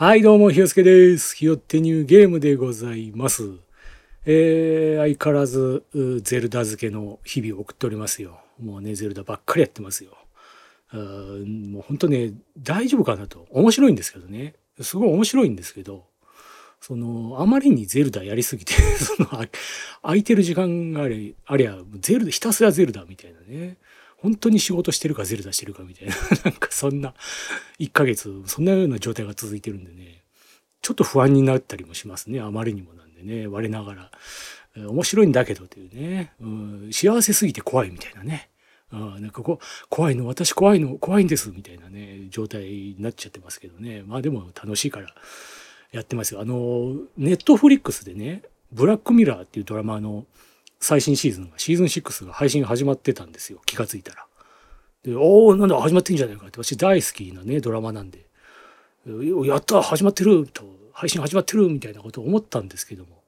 はい、どうも、ひよすけです。ひよってニューゲームでございます。えー、相変わらず、ゼルダ漬けの日々を送っておりますよ。もうね、ゼルダばっかりやってますよ。あーもう本当ね、大丈夫かなと。面白いんですけどね。すごい面白いんですけど、その、あまりにゼルダやりすぎて、その、空いてる時間がありありゃ、ゼルダ、ひたすらゼルダみたいなね。本当に仕事してるかゼルダしてるかみたいな。なんかそんな、1ヶ月、そんなような状態が続いてるんでね。ちょっと不安になったりもしますね。あまりにもなんでね。我ながら。面白いんだけどというね。うん、幸せすぎて怖いみたいなね。あなんかこ、怖いの、私怖いの、怖いんですみたいなね、状態になっちゃってますけどね。まあでも楽しいからやってますよ。あの、ネットフリックスでね、ブラックミラーっていうドラマの最新シーズンが、シーズン6が配信始まってたんですよ。気がついたら。で、おおなんだ、始まってんじゃないかって、私大好きなね、ドラマなんで、やった始まってると、配信始まってるみたいなことを思ったんですけども。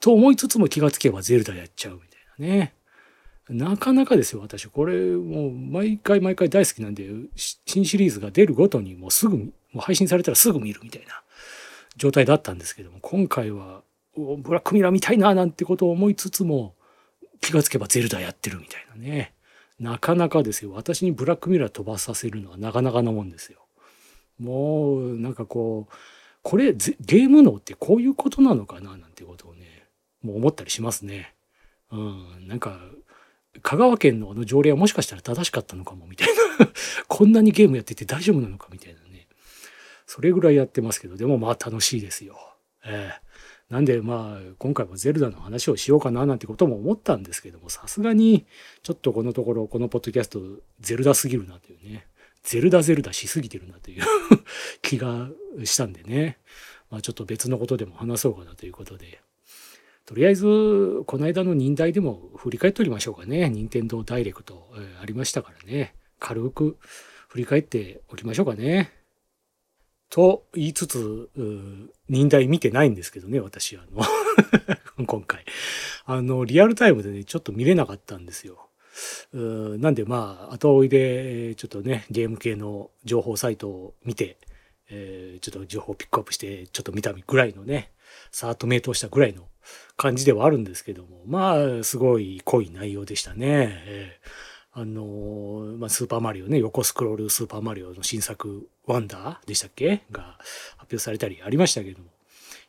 と思いつつも気がつけばゼルダやっちゃうみたいなね。なかなかですよ、私。これ、もう、毎回毎回大好きなんで、新シリーズが出るごとに、もうすぐ、もう配信されたらすぐ見るみたいな状態だったんですけども、今回は、ブラックミラー見たいな、なんてことを思いつつも、気がつけばゼルダやってるみたいなね。なかなかですよ。私にブラックミラー飛ばさせるのはなかなかなもんですよ。もう、なんかこう、これ、ゲーム脳ってこういうことなのかな、なんてことをね、もう思ったりしますね。うん、なんか、香川県のあの条例はもしかしたら正しかったのかもみたいな こんなにゲームやってて大丈夫なのかみたいなねそれぐらいやってますけどでもまあ楽しいですよ。ええなんでまあ今回もゼルダの話をしようかななんてことも思ったんですけどもさすがにちょっとこのところこのポッドキャストゼルダすぎるなというねゼルダゼルダしすぎてるなという 気がしたんでね、まあ、ちょっと別のことでも話そうかなということでとりあえず、この間の忍耐でも振り返っておりましょうかね。任天堂ダイレクト、えーありましたからね。軽く振り返っておきましょうかね。と言いつつ、うー忍耐見てないんですけどね、私、あの、今回。あの、リアルタイムでね、ちょっと見れなかったんですよ。なんでまあ、後追いで、ちょっとね、ゲーム系の情報サイトを見て、えーちょっと情報をピックアップして、ちょっと見たぐらいのね、さーっと名答したぐらいの感じではあるんですけども、まあ、すごい濃い内容でしたね。えーあのまあ、スーパーマリオね、横スクロールスーパーマリオの新作、ワンダーでしたっけ？が発表されたりありましたけども。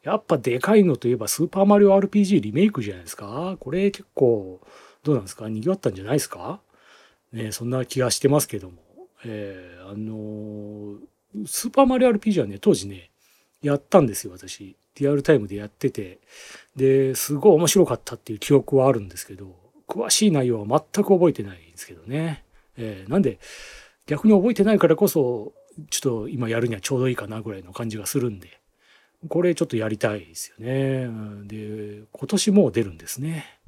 やっぱでかいのといえばスーパーマリオ RPG リメイクじゃないですか？これ結構、どうなんですか？賑わったんじゃないですか？ね、そんな気がしてますけども。えーあのースーパーマリオ RPG はね、当時ね、やったんですよ、私。リアルタイムでやってて。で、すごい面白かったっていう記憶はあるんですけど、詳しい内容は全く覚えてないんですけどね。えーなんで、逆に覚えてないからこそ、ちょっと今やるにはちょうどいいかなぐらいの感じがするんで、これちょっとやりたいですよね。で、今年もう出るんですね。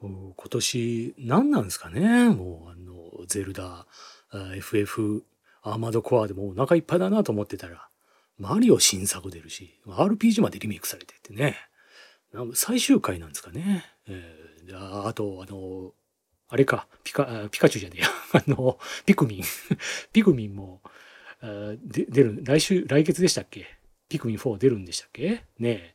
今年、何なんですかねもう、あの、ゼルダ、FF、アーマードコアでもお腹いっぱいだなと思ってたら、マリオ新作出るし、RPG までリメイクされてってね。最終回なんですかね。えああと、あの、あれか、ピカ、ピカチュウじゃねえや。あの、ピクミン。ピクミンも、で出る、来週、来月でしたっけ？ピクミン4出るんでしたっけ？ねえ。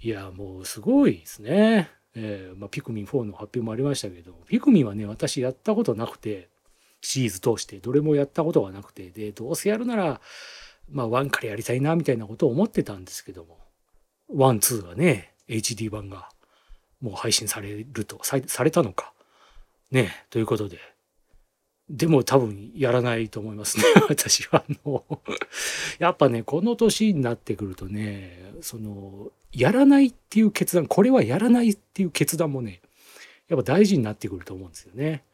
いや、もうすごいですね。えーまあ、ピクミン4の発表もありましたけど、ピクミンはね、私やったことなくて、シリーズ通して、どれもやったことがなくて、で、どうせやるなら、まあ、1からやりたいな、みたいなことを思ってたんですけども、1、2がね、HD 版がもう配信されると、さされたのか。ね、ということで。でも多分やらないと思いますね、私は。あの、やっぱね、この年になってくるとね、その、やらないっていう決断、これはやらないっていう決断もね、やっぱ大事になってくると思うんですよね。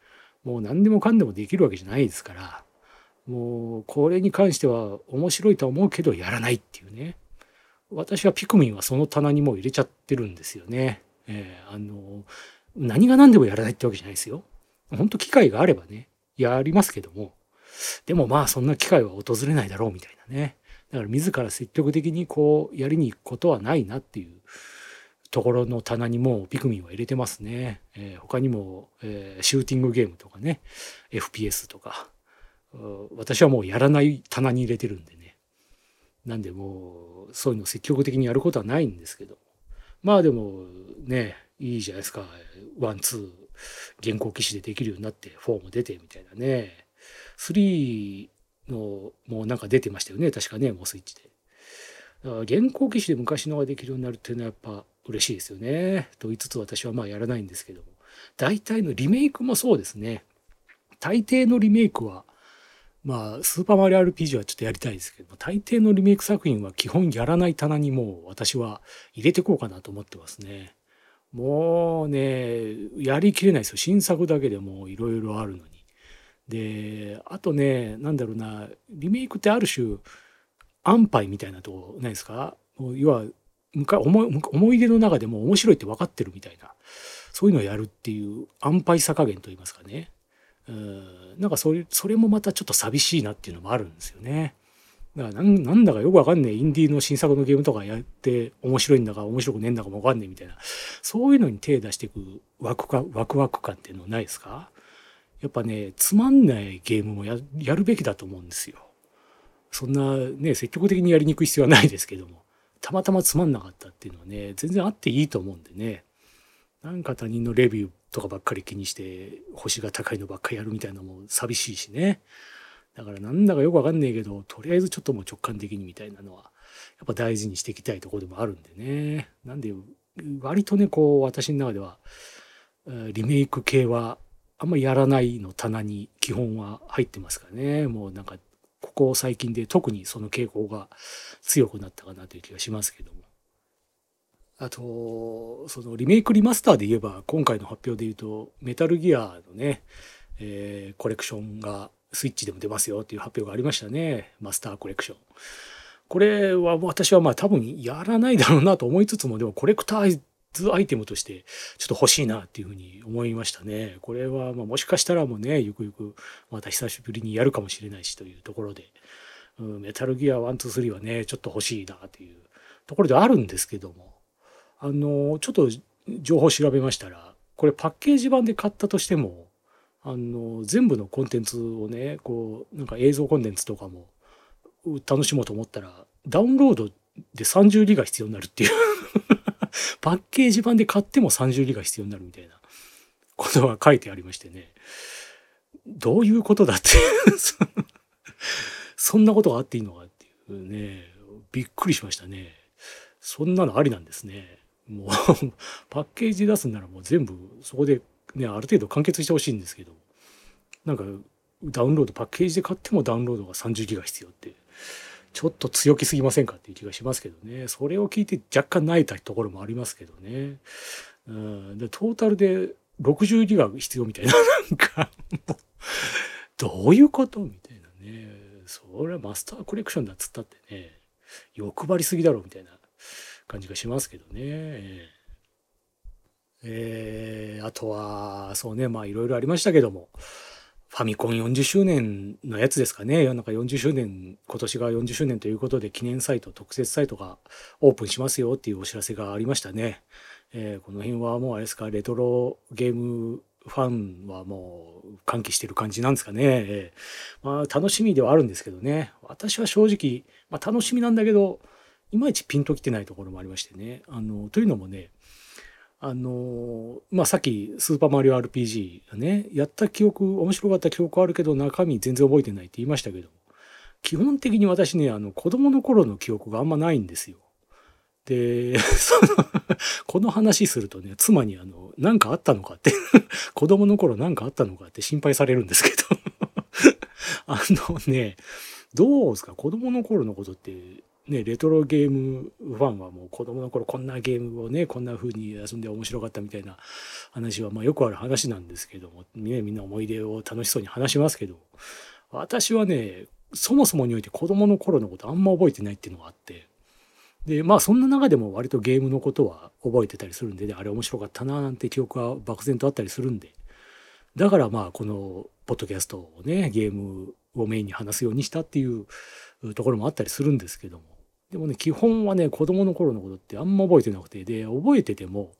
もう何でもかんでもできるわけじゃないですから、もうこれに関しては面白いとは思うけどやらないっていうね。私はピクミンはその棚にもう入れちゃってるんですよね。えーあの、何が何でもやらないってわけじゃないですよ。本当機会があればね、やりますけども。でもまあそんな機会は訪れないだろうみたいなね。だから自ら積極的にこうやりに行くことはないなっていうところの棚にもうピクミンは入れてますね。えー他にも、えーシューティングゲームとかね、FPS とか、私はもうやらない棚に入れてるんでね。なんでもうそういうの積極的にやることはないんですけどまあでもねいいじゃないですか。ワンツー現行機種でできるようになって4も出てみたいなね。3のもうなんか出てましたよね。確かねもうスイッチで。だから現行機種で昔のができるようになるっていうのはやっぱ嬉しいですよね。と言いつつ私はまあやらないんですけども。大体のリメイクもそうですね。大抵のリメイクはまあ、スーパーマリオ RPG はちょっとやりたいですけど大抵のリメイク作品は基本やらない棚にもう私は入れてこうかなと思ってますね。もうね、やりきれないですよ。新作だけでもいろいろあるのに。で、あとね、なんだろうな、リメイクってある種、安牌みたいなとこないですか？要は思い、思い出の中でも面白いって分かってるみたいな、そういうのをやるっていう安牌さ加減といいますかね。うん、なんかそれ、それもまたちょっと寂しいなっていうのもあるんですよね。だからなんなんだかよくわかんねえインディーの新作のゲームとかやって面白いんだか面白くねえんだかもわかんねえみたいなそういうのに手出していくワクかワクワク感っていうのないですか？やっぱねつまんないゲームもややるべきだと思うんですよ。そんなね積極的にやりにくい必要はないですけどもたまたまつまんなかったっていうのはね全然あっていいと思うんでねなんか他人のレビューとかばっかり気にして星が高いのばっかりやるみたいなのも寂しいしね。だからなんだかよくわかんないけどとりあえずちょっともう直感的にみたいなのはやっぱ大事にしていきたいところでもあるんでね。なんで割とねこう私の中ではリメイク系はあんまやらないの棚に基本は入ってますからね。もうなんかここ最近で特にその傾向が強くなったかなという気がしますけども。あとそのリメイクリマスターで言えば今回の発表で言うとメタルギアのね、えー、コレクションがスイッチでも出ますよっていう発表がありましたね。マスターコレクション。これは私はまあ多分やらないだろうなと思いつつも、でもコレクターズアイテムとしてちょっと欲しいなっていうふうに思いましたね。これはまあもしかしたらもうね、ゆくゆくまた久しぶりにやるかもしれないしというところで、うん、メタルギア1、2、3はね、ちょっと欲しいなというところではあるんですけども、あの、ちょっと情報調べましたら、これパッケージ版で買ったとしても、あの全部のコンテンツをねこうなんか映像コンテンツとかも楽しもうと思ったらダウンロードで30ギガ必要になるっていう。パッケージ版で買っても30ギガ必要になるみたいな。ことが書いてありましてね。どういうことだって。そんなことがあっていいのかっていうね。びっくりしましたね。そんなのありなんですね。もう パッケージ出すんならもう全部そこでね、ある程度完結してほしいんですけど、なんかダウンロード、パッケージで買ってもダウンロードが30ギガ必要って、ちょっと強気すぎませんかっていう気がしますけどね。それを聞いて若干泣いたところもありますけどね。うん、でトータルで60ギガ必要みたいな、なんか、どういうこと？みたいなね。それはマスターコレクションだっつったってね、欲張りすぎだろみたいな感じがしますけどね。えー、あとは、そうね、まあいろいろありましたけども、ファミコン40周年のやつですかね。なんか40周年、今年が40周年ということで記念サイト、特設サイトがオープンしますよっていうお知らせがありましたね。えー、この辺はもうあれですか、レトロゲームファンはもう歓喜してる感じなんですかね。えー、まあ楽しみではあるんですけどね。私は正直、まあ楽しみなんだけど、いまいちピンときてないところもありましてね。あの、というのもね、あのまあさっき「スーパーマリオ RPG」がねやった記憶面白かった記憶あるけど中身全然覚えてないって言いましたけど基本的に私ねあの子供の頃の記憶があんまないんですよ。で そのこの話するとね妻にあの何かあったのかって 子供の頃何かあったのかって心配されるんですけど あのねどうですか？子供の頃のことってね、レトロゲームファンはもう子供の頃こんなゲームをねこんな風に遊んで面白かったみたいな話はまあよくある話なんですけども、ね、みんな思い出を楽しそうに話しますけど私はねそもそもにおいて子供の頃のことあんま覚えてないっていうのがあってでまあそんな中でも割とゲームのことは覚えてたりするんで、ね、あれ面白かったななんて記憶は漠然とあったりするんでだからまあこのポッドキャストをねゲームをメインに話すようにしたっていうところもあったりするんですけどもでもね、基本はね、子供の頃のことってあんま覚えてなくて、で、覚えてても、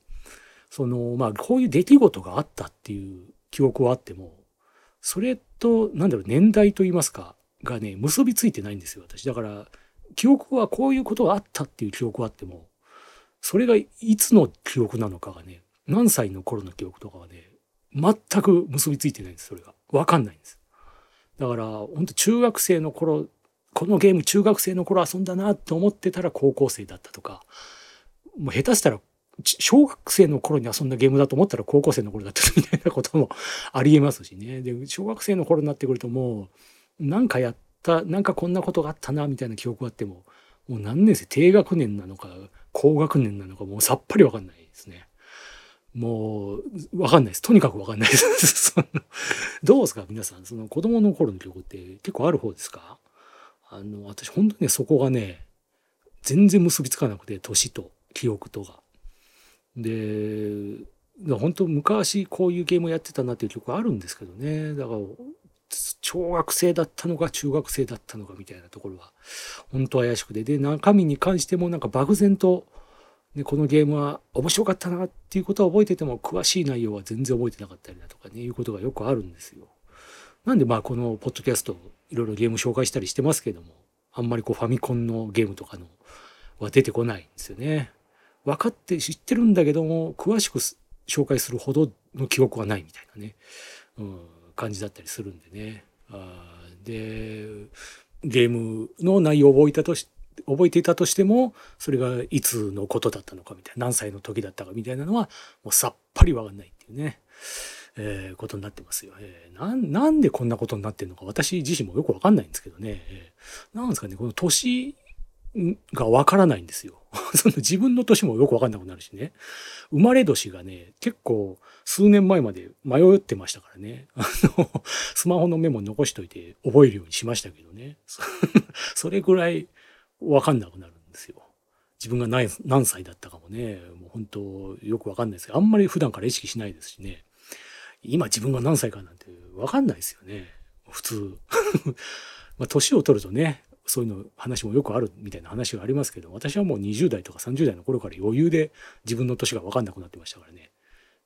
その、まあ、こういう出来事があったっていう記憶はあっても、それと、なんだろう、年代と言いますか、がね、結びついてないんですよ、私。だから、記憶はこういうことがあったっていう記憶はあっても、それがいつの記憶なのかがね、何歳の頃の記憶とかはね、全く結びついてないんです、それが。わかんないんです。だから、本当中学生の頃、このゲーム中学生の頃遊んだなって思ってたら高校生だったとか、もう下手したら小学生の頃に遊んだゲームだと思ったら高校生の頃だったみたいなこともありえますしね。で、小学生の頃になってくるともう、なんかやった、なんかこんなことがあったな、みたいな記憶があっても、もう何年生、低学年なのか、高学年なのか、もうさっぱりわかんないですね。もう、わかんないです。とにかくわかんないです。どうですか？皆さん。その子供の頃の記憶って結構ある方ですか？あの、私本当にね、そこがね、全然結びつかなくて、年と記憶とが。で、本当昔こういうゲームやってたなっていう記憶あるんですけどね。だから、小学生だったのか中学生だったのかみたいなところは本当怪しくてで中身に関してもなんか漠然とで、このゲームは面白かったなっていうことは覚えてても、詳しい内容は全然覚えてなかったりだとかね、いうことがよくあるんですよ。なんでまあこのポッドキャスト、いろいろゲーム紹介したりしてますけども、あんまりこうファミコンのゲームとかのは出てこないんですよね。分かって知ってるんだけども、詳しく紹介するほどの記憶はないみたいなね、うん、感じだったりするんでね。あで、ゲームの内容を覚えたとし覚えていたとしてもそれがいつのことだったのかみたいな何歳の時だったかみたいなのはもうさっぱりわかんないっていうね、えー、ことになってますよ、えーな。なんでこんなことになってるのか私自身もよくわかんないんですけどね、えー、なんですかねこの年がわからないんですよ。その自分の年もよくわかんなくなるしね。生まれ年がね、結構数年前まで迷ってましたからね。あの、スマホのメモ残しといて覚えるようにしましたけどね。それぐらいわかんなくなるんですよ。自分が何歳だったかもね、もう本当よくわかんないですけど、あんまり普段から意識しないですしね。今自分が何歳かなんてわかんないですよね。普通。まあ、年を取るとね、そういうの話もよくあるみたいな話がありますけど、私はもう20代とか30代の頃から余裕で自分の年がわかんなくなってましたからね。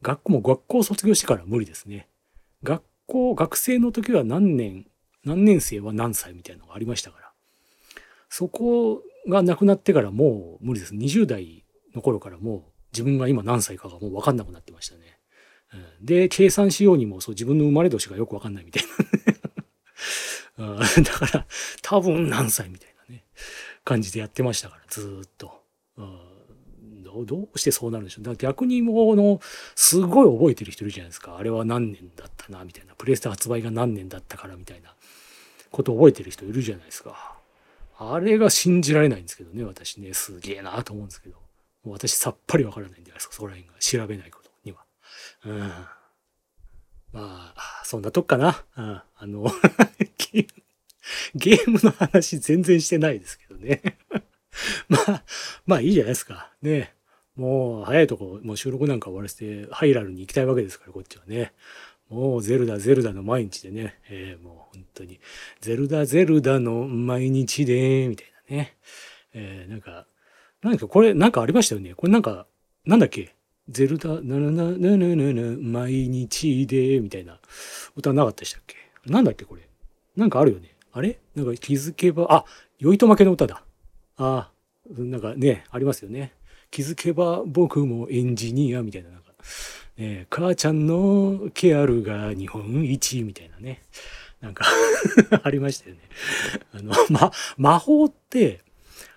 学校も学校卒業してから無理ですね。学校、学生の時は何年、何年生は何歳みたいなのがありましたから。そこがなくなってからもう無理です。20代の頃からもう自分が今何歳かがもう分かんなくなってましたね。で、計算しようにもそう自分の生まれ年がよく分かんないみたいな だから多分何歳みたいなね、感じでやってましたから、ずっと。どうしてそうなるんでしょう。だから逆にもうの、すごい覚えてる人いるじゃないですか。あれは何年だったな、みたいな。プレイステ発売が何年だったからみたいなこと覚えてる人いるじゃないですか。あれが信じられないんですけどね、私ね、すげえなと思うんですけど。もう私さっぱりわからないんじゃないですか、そこら辺が。調べないこと。うん。まあ、そんなとこかな。うん。あの ゲームの話全然してないですけどね。まあ、まあいいじゃないですか。ね。もう早いとこ、もう収録なんか終わらせて、ハイラルに行きたいわけですから、こっちはね。もうゼルダゼルダの毎日でね、えー、もう本当に、ゼルダゼルダの毎日で、みたいなね。えー、なんか、なんかこれ、なんかありましたよね。これなんか、なんだっけ？ゼルダ、ななななななな、毎日で、みたいな歌なかったでしたっけ？なんだっけこれ。なんかあるよね。あれ？なんか気づけば、あ、酔いと負けの歌だ。あなんかね、ありますよね。気づけば僕もエンジニアみたいな、なんか、えー、母ちゃんのケアルが日本一みたいなね。なんか ありましたよね。あの、ま、魔法って、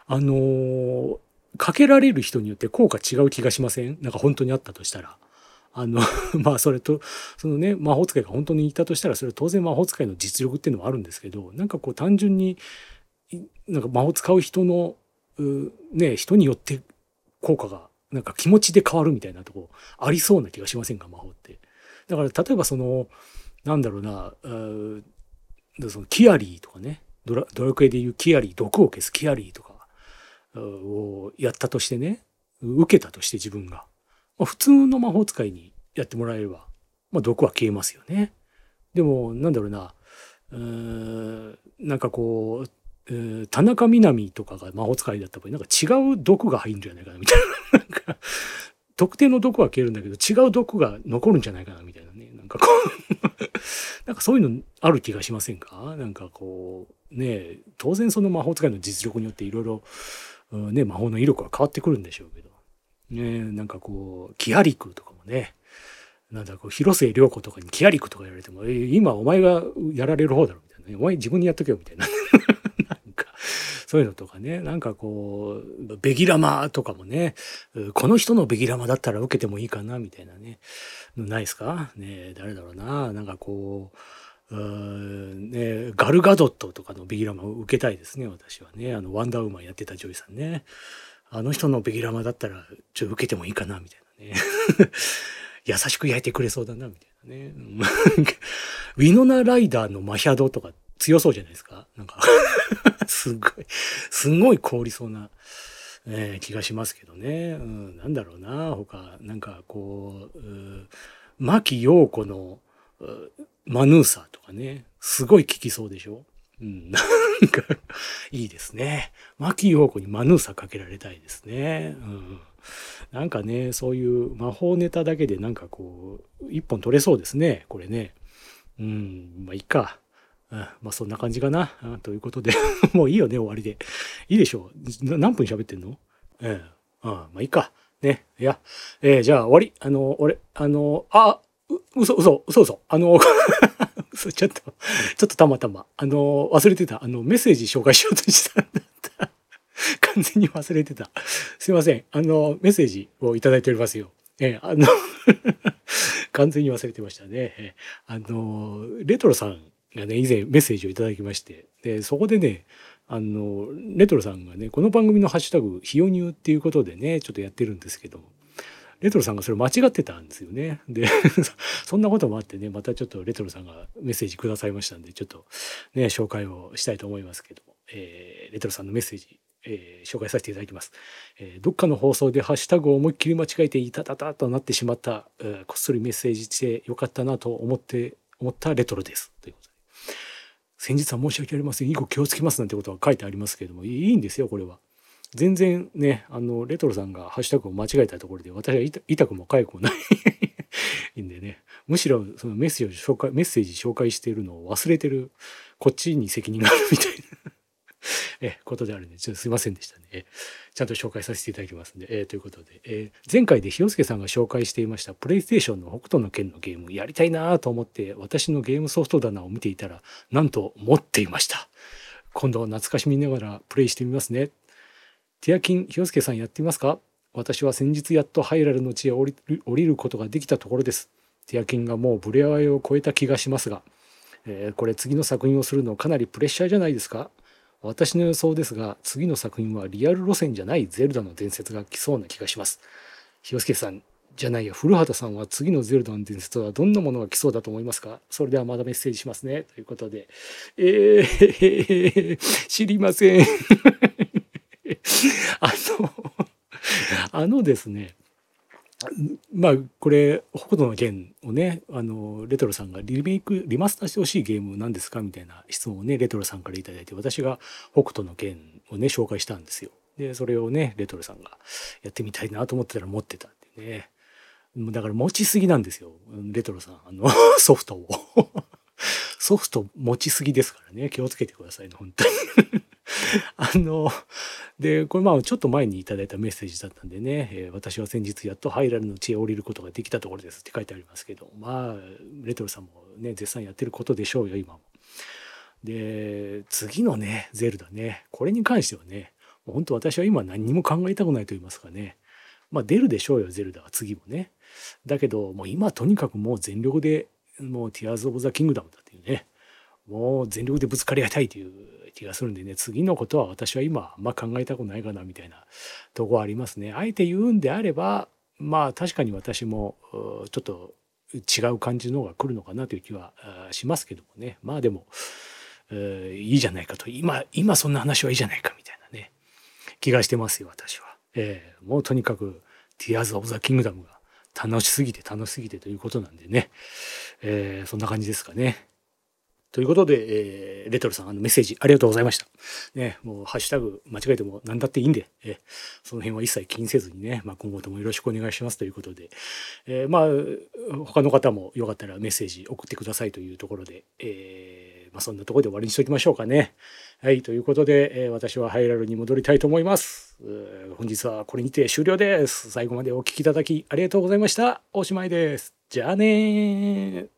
あのー、かけられる人によって効果違う気がしません？なんか本当にあったとしたら。あの、まあそれと、そのね、魔法使いが本当にいたとしたら、それは当然魔法使いの実力っていうのもあるんですけど、なんかこう単純に、なんか魔法使う人の、ね、人によって効果がなんか気持ちで変わるみたいなとこありそうな気がしませんか？魔法って。だから例えばそのなんだろうなうそのキアリーとかねドラドラクエでいうキアリー毒を消すキアリーとかをやったとしてね受けたとして自分が、まあ、普通の魔法使いにやってもらえれば、まあ、毒は消えますよね。でもなんだろうなうーんなんかこう、田中みな実とかが魔法使いだった場合、なんか違う毒が入るんじゃないかな、みたいな。なんか、特定の毒は消えるんだけど、違う毒が残るんじゃないかな、みたいなね。なんかこう なんかそういうのある気がしませんか？なんかこうね当然その魔法使いの実力によっていろいろね魔法の威力は変わってくるんでしょうけど。ねなんかこうキアリクとかもね。なんだこう広末涼子とかにキアリクとか言われても、今お前がやられる方だろみたいな。ねお前自分にやっとけよみたいな。なんかそういうのとかね。なんかこうベギラマとかもね。この人のベギラマだったら受けてもいいかなみたいなね。ないですか？ね誰だろうな。なんかこうね、ガルガドットとかのベギラマを受けたいですね私はね。あのワンダーウーマンやってた女優さんね。あの人のベギラマだったらちょっと受けてもいいかなみたいなね。優しく焼いてくれそうだなみたいなね。ウィノナライダーのマヒャドとか強そうじゃないですか。なんか すごいすごい凍りそうな、え、気がしますけどね、うん、なんだろうな。他なんかこう牧陽子のマヌーサーとかね、すごい効きそうでしょ？うん、なんか、いいですね。牧陽子にマヌーサかけられたいですね。うん。なんかね、そういう魔法ネタだけでなんかこう、一本取れそうですね、これね。うん、まあいいか。あまあそんな感じかな。あということで もういいよね、終わりで。いいでしょう。何分喋ってんの？ええ。あまあいいか。ね。いや、えー、じゃあ終わり。あの、俺、あの、あ、嘘、嘘、嘘、嘘。あの、嘘、ちょっと、ちょっとたまたま、あの、忘れてた。あの、メッセージ紹介しようとしたんだった。完全に忘れてた。すいません。あの、メッセージをいただいておりますよ。えー、あの 完全に忘れてましたね。えー、あの、レトロさんがね、以前メッセージをいただきまして、で、そこでね、あの、レトロさんがね、この番組のハッシュタグ、ひよにゅうっていうことでね、ちょっとやってるんですけども、レトロさんがそれ間違ってたんですよね。で、そんなこともあってね、またちょっとレトロさんがメッセージくださいましたんで、ちょっとね、紹介をしたいと思いますけども、えー、レトロさんのメッセージ、えー、紹介させていただきます、えー、どっかの放送でハッシュタグを思いっきり間違えていたたたとなってしまった、えー、こっそりメッセージしてよかったなと思って、思ったレトロです。ということで。先日は申し訳ありません。以後気をつけますなんてことは書いてありますけれども、いいんですよ、これは。全然ね、あの、レトロさんがハッシュタグを間違えたところで、私は痛くも痒くもないいんでね、むしろそのメッセージ紹介、メッセージ紹介しているのを忘れてる、こっちに責任があるみたいな え、ことであるんで、ちょっとすいませんでしたね。ちゃんと紹介させていただきますんで、えー、ということで、えー、前回でひよすけさんが紹介していましたプレイステーションの北斗の拳のゲームやりたいなと思って私のゲームソフト棚を見ていたら、なんと持っていました。今度は懐かしみながらプレイしてみますね。ティアキン、ひよすけさんやってみますか？私は先日やっとハイラルの地へ降りる降りることができたところです。ティアキンがもうブレアワイを超えた気がしますが、えー、これ次の作品をするのかなりプレッシャーじゃないですか？私の予想ですが、次の作品はリアル路線じゃないゼルダの伝説が来そうな気がします。ひよすけさん、じゃないや、古畑さんは次のゼルダの伝説はどんなものが来そうだと思いますか？それではまだメッセージしますね。ということで、えー、知りません。あのあのですねまあこれ北斗の拳をねあのレトロさんがリメイクリマスターしてほしいゲームなんですかみたいな質問をねレトロさんから頂いて私が北斗の拳をね紹介したんですよ。でそれをねレトロさんがやってみたいなと思ってたら持ってたってね。だから持ちすぎなんですよレトロさんあの ソフトを。ソフト持ちすぎですからね気をつけてくださいね本当に。あの、で、これまあちょっと前にいただいたメッセージだったんでね、えー、私は先日やっとハイラルの地へ降りることができたところですって書いてありますけど、まあ、レトロさんもね、絶賛やってることでしょうよ、今も。で、次のね、ゼルダね、これに関してはね、もう本当私は今何にも考えたくないと言いますかね、まあ出るでしょうよ、ゼルダは次もね。だけど、もう今とにかくもう全力で、もうティアーズ・オブ・ザ・キングダムだっていうね、もう全力でぶつかり合いたいという気がするんでね次のことは私は今あんま考えたくないかなみたいなとこありますね。あえて言うんであればまあ確かに私もちょっと違う感じの方が来るのかなという気はしますけどもねまあでも、えー、いいじゃないかと今今そんな話はいいじゃないかみたいなね気がしてますよ私は。えー、もうとにかく「ティアーズ・オブ・ザ・キングダム」が楽しすぎて楽しすぎてということなんでね、えー、そんな感じですかね。ということで、えー、レトロさん、あのメッセージありがとうございました。ね、もうハッシュタグ間違えても何だっていいんで、えー、その辺は一切気にせずにね、まあ、今後ともよろしくお願いしますということで、えー、まあ、他の方もよかったらメッセージ送ってくださいというところで、えー、まあ、そんなところで終わりにしておきましょうかね。はい、ということで、えー、私はハイラルに戻りたいと思います。本日はこれにて終了です。最後までお聴きいただきありがとうございました。おしまいです。じゃあね